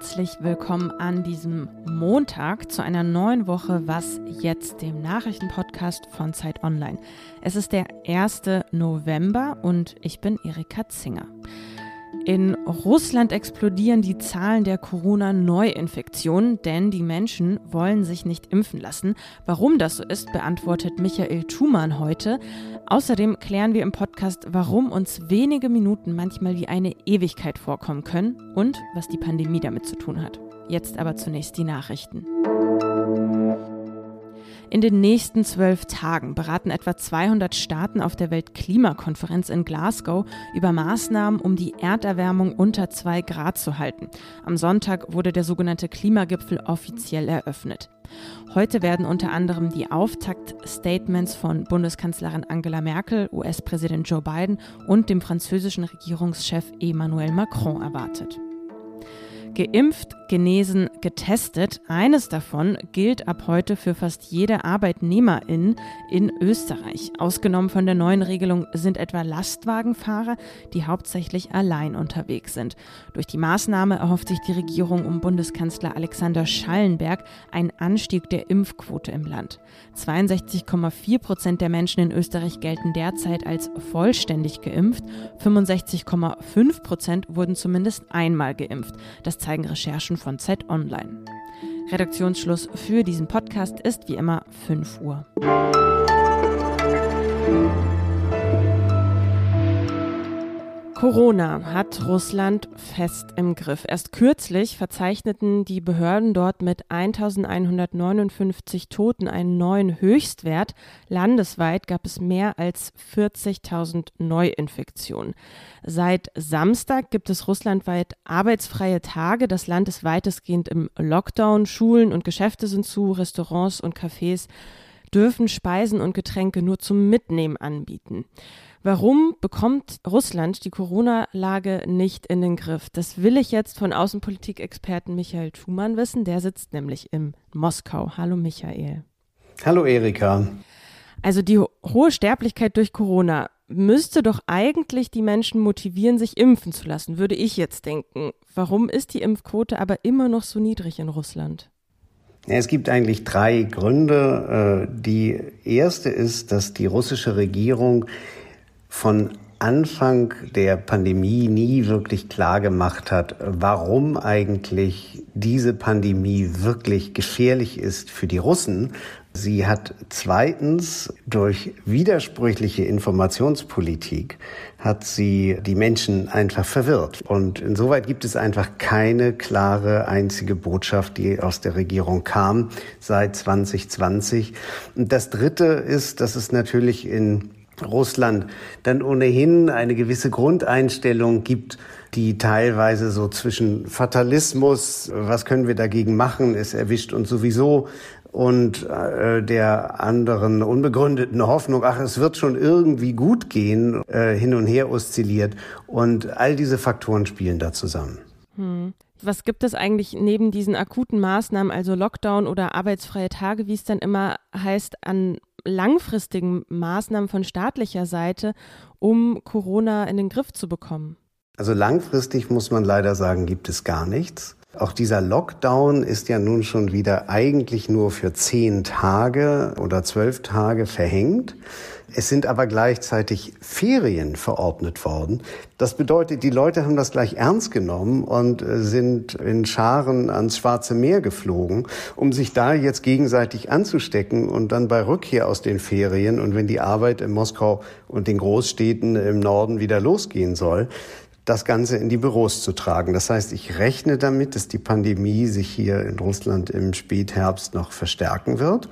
herzlich willkommen an diesem Montag zu einer neuen Woche Was jetzt, dem Nachrichtenpodcast von Zeit Online. Es ist der 1. November und ich bin Erika Zinger. In Russland explodieren die Zahlen der Corona-Neuinfektionen, denn die Menschen wollen sich nicht impfen lassen. Warum das so ist, beantwortet Michael Thumann heute. Außerdem klären wir im Podcast, warum uns wenige Minuten manchmal wie eine Ewigkeit vorkommen können und was die Pandemie damit zu tun hat. Jetzt aber zunächst die Nachrichten. In den nächsten zwölf Tagen beraten etwa 200 Staaten auf der Weltklimakonferenz in Glasgow über Maßnahmen, um die Erderwärmung unter zwei Grad zu halten. Am Sonntag wurde der sogenannte Klimagipfel offiziell eröffnet. Heute werden unter anderem die Auftaktstatements von Bundeskanzlerin Angela Merkel, US-Präsident Joe Biden und dem französischen Regierungschef Emmanuel Macron erwartet. Geimpft, genesen, getestet. Eines davon gilt ab heute für fast jede Arbeitnehmerin in Österreich. Ausgenommen von der neuen Regelung sind etwa Lastwagenfahrer, die hauptsächlich allein unterwegs sind. Durch die Maßnahme erhofft sich die Regierung um Bundeskanzler Alexander Schallenberg einen Anstieg der Impfquote im Land. 62,4 Prozent der Menschen in Österreich gelten derzeit als vollständig geimpft. 65,5 Prozent wurden zumindest einmal geimpft. Das zeigen Recherchen von Zeit Online. Redaktionsschluss für diesen Podcast ist wie immer 5 Uhr. Corona hat Russland fest im Griff. Erst kürzlich verzeichneten die Behörden dort mit 1159 Toten einen neuen Höchstwert. Landesweit gab es mehr als 40.000 Neuinfektionen. Seit Samstag gibt es russlandweit arbeitsfreie Tage. Das Land ist weitestgehend im Lockdown. Schulen und Geschäfte sind zu, Restaurants und Cafés dürfen Speisen und Getränke nur zum Mitnehmen anbieten. Warum bekommt Russland die Corona-Lage nicht in den Griff? Das will ich jetzt von Außenpolitikexperten Michael Thumann wissen. Der sitzt nämlich in Moskau. Hallo Michael. Hallo Erika. Also die hohe Sterblichkeit durch Corona müsste doch eigentlich die Menschen motivieren, sich impfen zu lassen, würde ich jetzt denken. Warum ist die Impfquote aber immer noch so niedrig in Russland? Es gibt eigentlich drei Gründe. Äh, die erste ist, dass die russische Regierung von Anfang der Pandemie nie wirklich klar gemacht hat, warum eigentlich diese Pandemie wirklich gefährlich ist für die Russen. Sie hat zweitens durch widersprüchliche Informationspolitik hat sie die Menschen einfach verwirrt. Und insoweit gibt es einfach keine klare einzige Botschaft, die aus der Regierung kam seit 2020. Und das dritte ist, dass es natürlich in Russland dann ohnehin eine gewisse Grundeinstellung gibt, die teilweise so zwischen Fatalismus, was können wir dagegen machen, es erwischt uns sowieso, und äh, der anderen unbegründeten Hoffnung, ach, es wird schon irgendwie gut gehen, äh, hin und her oszilliert. Und all diese Faktoren spielen da zusammen. Was gibt es eigentlich neben diesen akuten Maßnahmen, also Lockdown oder arbeitsfreie Tage, wie es dann immer heißt, an langfristigen Maßnahmen von staatlicher Seite, um Corona in den Griff zu bekommen? Also langfristig muss man leider sagen, gibt es gar nichts. Auch dieser Lockdown ist ja nun schon wieder eigentlich nur für zehn Tage oder zwölf Tage verhängt. Es sind aber gleichzeitig Ferien verordnet worden. Das bedeutet, die Leute haben das gleich ernst genommen und äh, sind in Scharen ans Schwarze Meer geflogen, um sich da jetzt gegenseitig anzustecken und dann bei Rückkehr aus den Ferien und wenn die Arbeit in Moskau und den Großstädten im Norden wieder losgehen soll, das Ganze in die Büros zu tragen. Das heißt, ich rechne damit, dass die Pandemie sich hier in Russland im Spätherbst noch verstärken wird.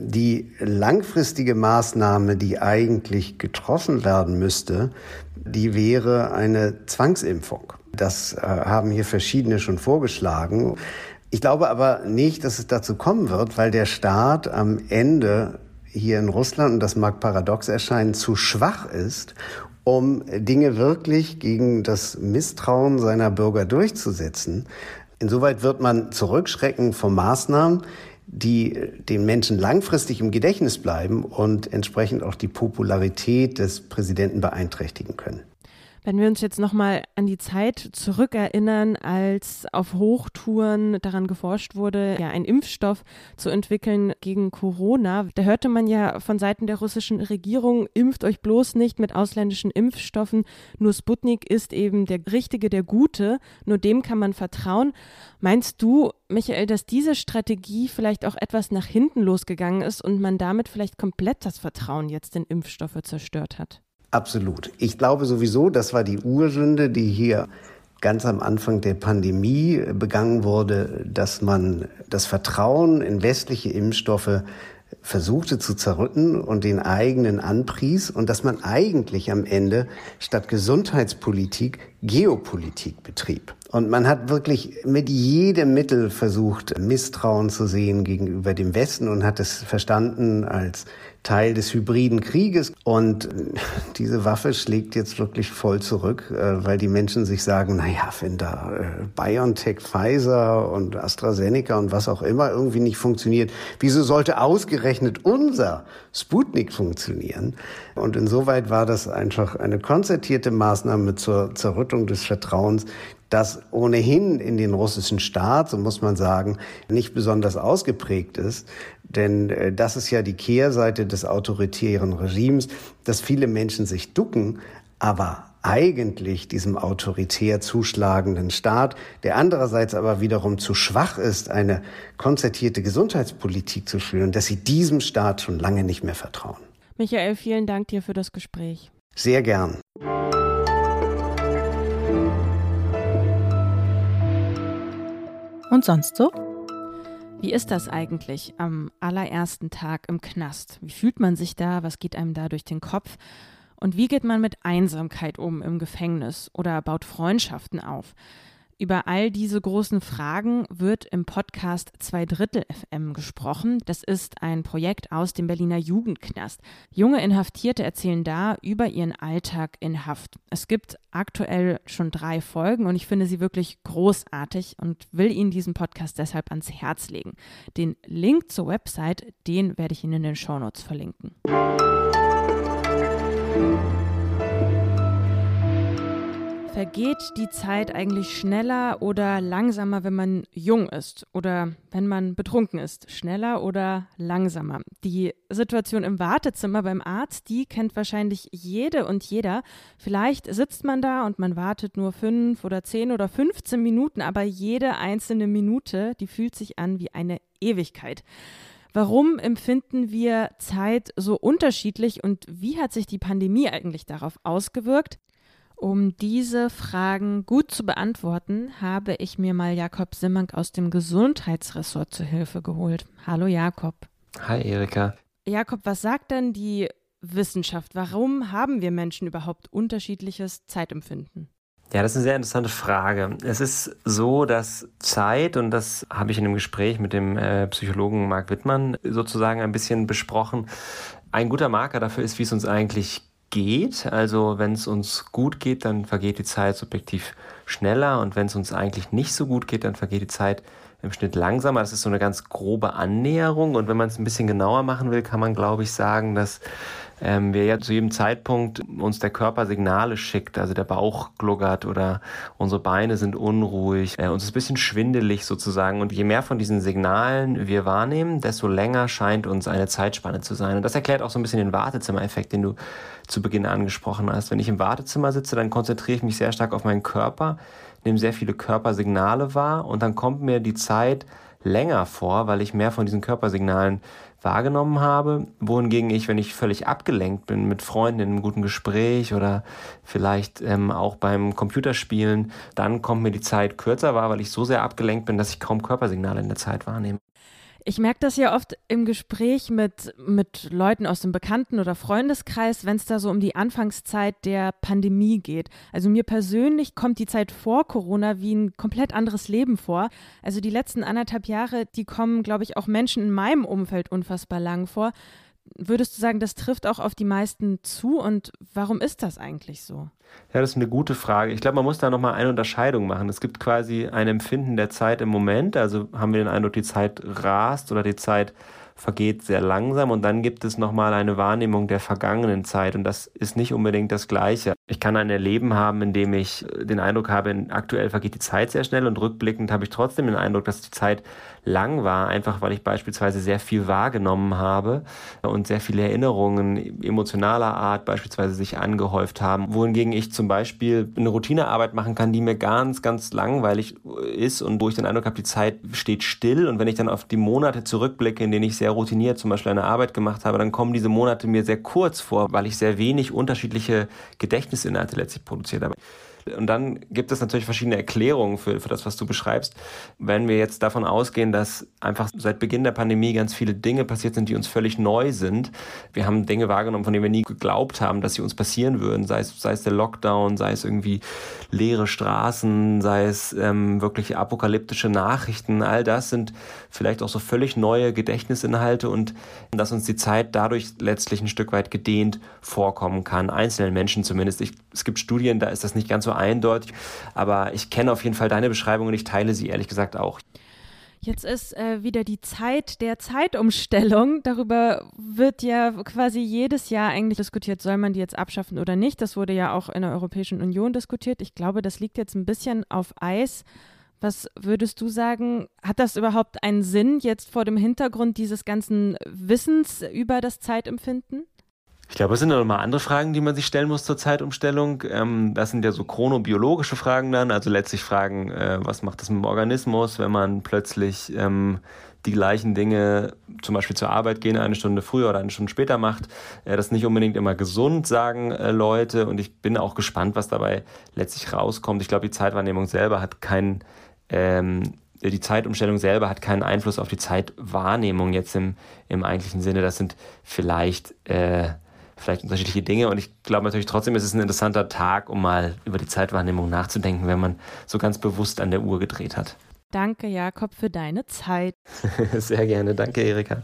Die langfristige Maßnahme, die eigentlich getroffen werden müsste, die wäre eine Zwangsimpfung. Das äh, haben hier verschiedene schon vorgeschlagen. Ich glaube aber nicht, dass es dazu kommen wird, weil der Staat am Ende hier in Russland, und das mag paradox erscheinen, zu schwach ist, um Dinge wirklich gegen das Misstrauen seiner Bürger durchzusetzen. Insoweit wird man zurückschrecken von Maßnahmen, die den Menschen langfristig im Gedächtnis bleiben und entsprechend auch die Popularität des Präsidenten beeinträchtigen können. Wenn wir uns jetzt nochmal an die Zeit zurückerinnern, als auf Hochtouren daran geforscht wurde, ja, einen Impfstoff zu entwickeln gegen Corona, da hörte man ja von Seiten der russischen Regierung, impft euch bloß nicht mit ausländischen Impfstoffen, nur Sputnik ist eben der richtige, der gute, nur dem kann man vertrauen. Meinst du, Michael, dass diese Strategie vielleicht auch etwas nach hinten losgegangen ist und man damit vielleicht komplett das Vertrauen jetzt in Impfstoffe zerstört hat? Absolut. Ich glaube sowieso, das war die Ursünde, die hier ganz am Anfang der Pandemie begangen wurde, dass man das Vertrauen in westliche Impfstoffe versuchte zu zerrütten und den eigenen anpries und dass man eigentlich am Ende statt Gesundheitspolitik Geopolitik betrieb. Und man hat wirklich mit jedem Mittel versucht, Misstrauen zu sehen gegenüber dem Westen und hat es verstanden als Teil des hybriden Krieges. Und diese Waffe schlägt jetzt wirklich voll zurück, äh, weil die Menschen sich sagen, na ja, wenn da äh, BioNTech, Pfizer und AstraZeneca und was auch immer irgendwie nicht funktioniert, wieso sollte ausgerechnet unser Sputnik funktionieren? Und insoweit war das einfach eine konzertierte Maßnahme zur Zerrüttung des Vertrauens, das ohnehin in den russischen Staat, so muss man sagen, nicht besonders ausgeprägt ist. Denn äh, das ist ja die Kehrseite des autoritären Regimes, dass viele Menschen sich ducken, aber eigentlich diesem autoritär zuschlagenden Staat, der andererseits aber wiederum zu schwach ist, eine konzertierte Gesundheitspolitik zu führen, dass sie diesem Staat schon lange nicht mehr vertrauen. Michael, vielen Dank dir für das Gespräch. Sehr gern. Und sonst so? Wie ist das eigentlich am allerersten Tag im Knast? Wie fühlt man sich da? Was geht einem da durch den Kopf? Und wie geht man mit Einsamkeit um im Gefängnis oder baut Freundschaften auf? Über all diese großen Fragen wird im Podcast Zwei Drittel FM gesprochen. Das ist ein Projekt aus dem Berliner Jugendknast. Junge Inhaftierte erzählen da über ihren Alltag in Haft. Es gibt aktuell schon drei Folgen und ich finde sie wirklich großartig und will Ihnen diesen Podcast deshalb ans Herz legen. Den Link zur Website, den werde ich Ihnen in den Shownotes verlinken. Vergeht die Zeit eigentlich schneller oder langsamer, wenn man jung ist oder wenn man betrunken ist? Schneller oder langsamer? Die Situation im Wartezimmer beim Arzt, die kennt wahrscheinlich jede und jeder. Vielleicht sitzt man da und man wartet nur fünf oder zehn oder 15 Minuten, aber jede einzelne Minute, die fühlt sich an wie eine Ewigkeit. Warum empfinden wir Zeit so unterschiedlich und wie hat sich die Pandemie eigentlich darauf ausgewirkt? Um diese Fragen gut zu beantworten, habe ich mir mal Jakob Simmank aus dem Gesundheitsressort zu Hilfe geholt. Hallo Jakob. Hi Erika. Jakob, was sagt denn die Wissenschaft? Warum haben wir Menschen überhaupt unterschiedliches Zeitempfinden? Ja, das ist eine sehr interessante Frage. Es ist so, dass Zeit, und das habe ich in einem Gespräch mit dem äh, Psychologen Marc Wittmann sozusagen ein bisschen besprochen, ein guter Marker dafür ist, wie es uns eigentlich geht. Also wenn es uns gut geht, dann vergeht die Zeit subjektiv schneller und wenn es uns eigentlich nicht so gut geht, dann vergeht die Zeit im Schnitt langsamer. Das ist so eine ganz grobe Annäherung und wenn man es ein bisschen genauer machen will, kann man glaube ich sagen, dass ähm, wir ja zu jedem Zeitpunkt uns der Körper Signale schickt, also der Bauch gluckert oder unsere Beine sind unruhig, äh, uns ist ein bisschen schwindelig sozusagen. Und je mehr von diesen Signalen wir wahrnehmen, desto länger scheint uns eine Zeitspanne zu sein. Und das erklärt auch so ein bisschen den Wartezimmereffekt, den du zu Beginn angesprochen hast. Wenn ich im Wartezimmer sitze, dann konzentriere ich mich sehr stark auf meinen Körper, nehme sehr viele Körpersignale wahr und dann kommt mir die Zeit länger vor, weil ich mehr von diesen Körpersignalen wahrgenommen habe, wohingegen ich, wenn ich völlig abgelenkt bin mit Freunden in einem guten Gespräch oder vielleicht ähm, auch beim Computerspielen, dann kommt mir die Zeit kürzer wahr, weil ich so sehr abgelenkt bin, dass ich kaum Körpersignale in der Zeit wahrnehme. Ich merke das ja oft im Gespräch mit, mit Leuten aus dem Bekannten- oder Freundeskreis, wenn es da so um die Anfangszeit der Pandemie geht. Also mir persönlich kommt die Zeit vor Corona wie ein komplett anderes Leben vor. Also die letzten anderthalb Jahre, die kommen, glaube ich, auch Menschen in meinem Umfeld unfassbar lang vor. Würdest du sagen, das trifft auch auf die meisten zu und warum ist das eigentlich so? Ja, das ist eine gute Frage. Ich glaube, man muss da nochmal eine Unterscheidung machen. Es gibt quasi ein Empfinden der Zeit im Moment, also haben wir den Eindruck, die Zeit rast oder die Zeit vergeht sehr langsam und dann gibt es nochmal eine Wahrnehmung der vergangenen Zeit und das ist nicht unbedingt das Gleiche. Ich kann ein Erleben haben, in dem ich den Eindruck habe, aktuell vergeht die Zeit sehr schnell und rückblickend habe ich trotzdem den Eindruck, dass die Zeit lang war, einfach weil ich beispielsweise sehr viel wahrgenommen habe und sehr viele Erinnerungen emotionaler Art beispielsweise sich angehäuft haben, wohingegen ich zum Beispiel eine Routinearbeit machen kann, die mir ganz, ganz langweilig ist und wo ich den Eindruck habe, die Zeit steht still. Und wenn ich dann auf die Monate zurückblicke, in denen ich sehr routiniert zum Beispiel eine Arbeit gemacht habe, dann kommen diese Monate mir sehr kurz vor, weil ich sehr wenig unterschiedliche Gedächtnisinhalte letztlich produziert habe. Und dann gibt es natürlich verschiedene Erklärungen für, für das, was du beschreibst. Wenn wir jetzt davon ausgehen, dass einfach seit Beginn der Pandemie ganz viele Dinge passiert sind, die uns völlig neu sind. Wir haben Dinge wahrgenommen, von denen wir nie geglaubt haben, dass sie uns passieren würden. Sei es, sei es der Lockdown, sei es irgendwie leere Straßen, sei es ähm, wirklich apokalyptische Nachrichten. All das sind vielleicht auch so völlig neue Gedächtnisinhalte und dass uns die Zeit dadurch letztlich ein Stück weit gedehnt vorkommen kann. Einzelnen Menschen zumindest. Ich, es gibt Studien, da ist das nicht ganz so eindeutig. Aber ich kenne auf jeden Fall deine Beschreibung und ich teile sie ehrlich gesagt auch. Jetzt ist äh, wieder die Zeit der Zeitumstellung. Darüber wird ja quasi jedes Jahr eigentlich diskutiert, soll man die jetzt abschaffen oder nicht. Das wurde ja auch in der Europäischen Union diskutiert. Ich glaube, das liegt jetzt ein bisschen auf Eis. Was würdest du sagen, hat das überhaupt einen Sinn jetzt vor dem Hintergrund dieses ganzen Wissens über das Zeitempfinden? Ich glaube, es sind noch mal andere Fragen, die man sich stellen muss zur Zeitumstellung. Ähm, das sind ja so chronobiologische Fragen dann, also letztlich Fragen, äh, was macht das mit dem Organismus, wenn man plötzlich ähm, die gleichen Dinge, zum Beispiel zur Arbeit gehen, eine Stunde früher oder eine Stunde später macht. Äh, das ist nicht unbedingt immer gesund, sagen äh, Leute. Und ich bin auch gespannt, was dabei letztlich rauskommt. Ich glaube, die Zeitwahrnehmung selber hat keinen ähm, die Zeitumstellung selber hat keinen Einfluss auf die Zeitwahrnehmung jetzt im, im eigentlichen Sinne. Das sind vielleicht äh, vielleicht unterschiedliche Dinge. Und ich glaube natürlich trotzdem, es ist ein interessanter Tag, um mal über die Zeitwahrnehmung nachzudenken, wenn man so ganz bewusst an der Uhr gedreht hat. Danke, Jakob, für deine Zeit. Sehr gerne. Danke, Erika.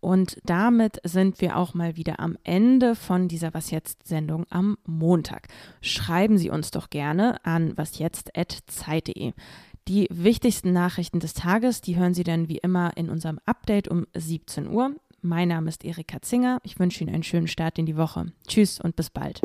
Und damit sind wir auch mal wieder am Ende von dieser Was jetzt Sendung am Montag. Schreiben Sie uns doch gerne an wasjetzt@zeit.de. Die wichtigsten Nachrichten des Tages, die hören Sie dann wie immer in unserem Update um 17 Uhr. Mein Name ist Erika Zinger. Ich wünsche Ihnen einen schönen Start in die Woche. Tschüss und bis bald.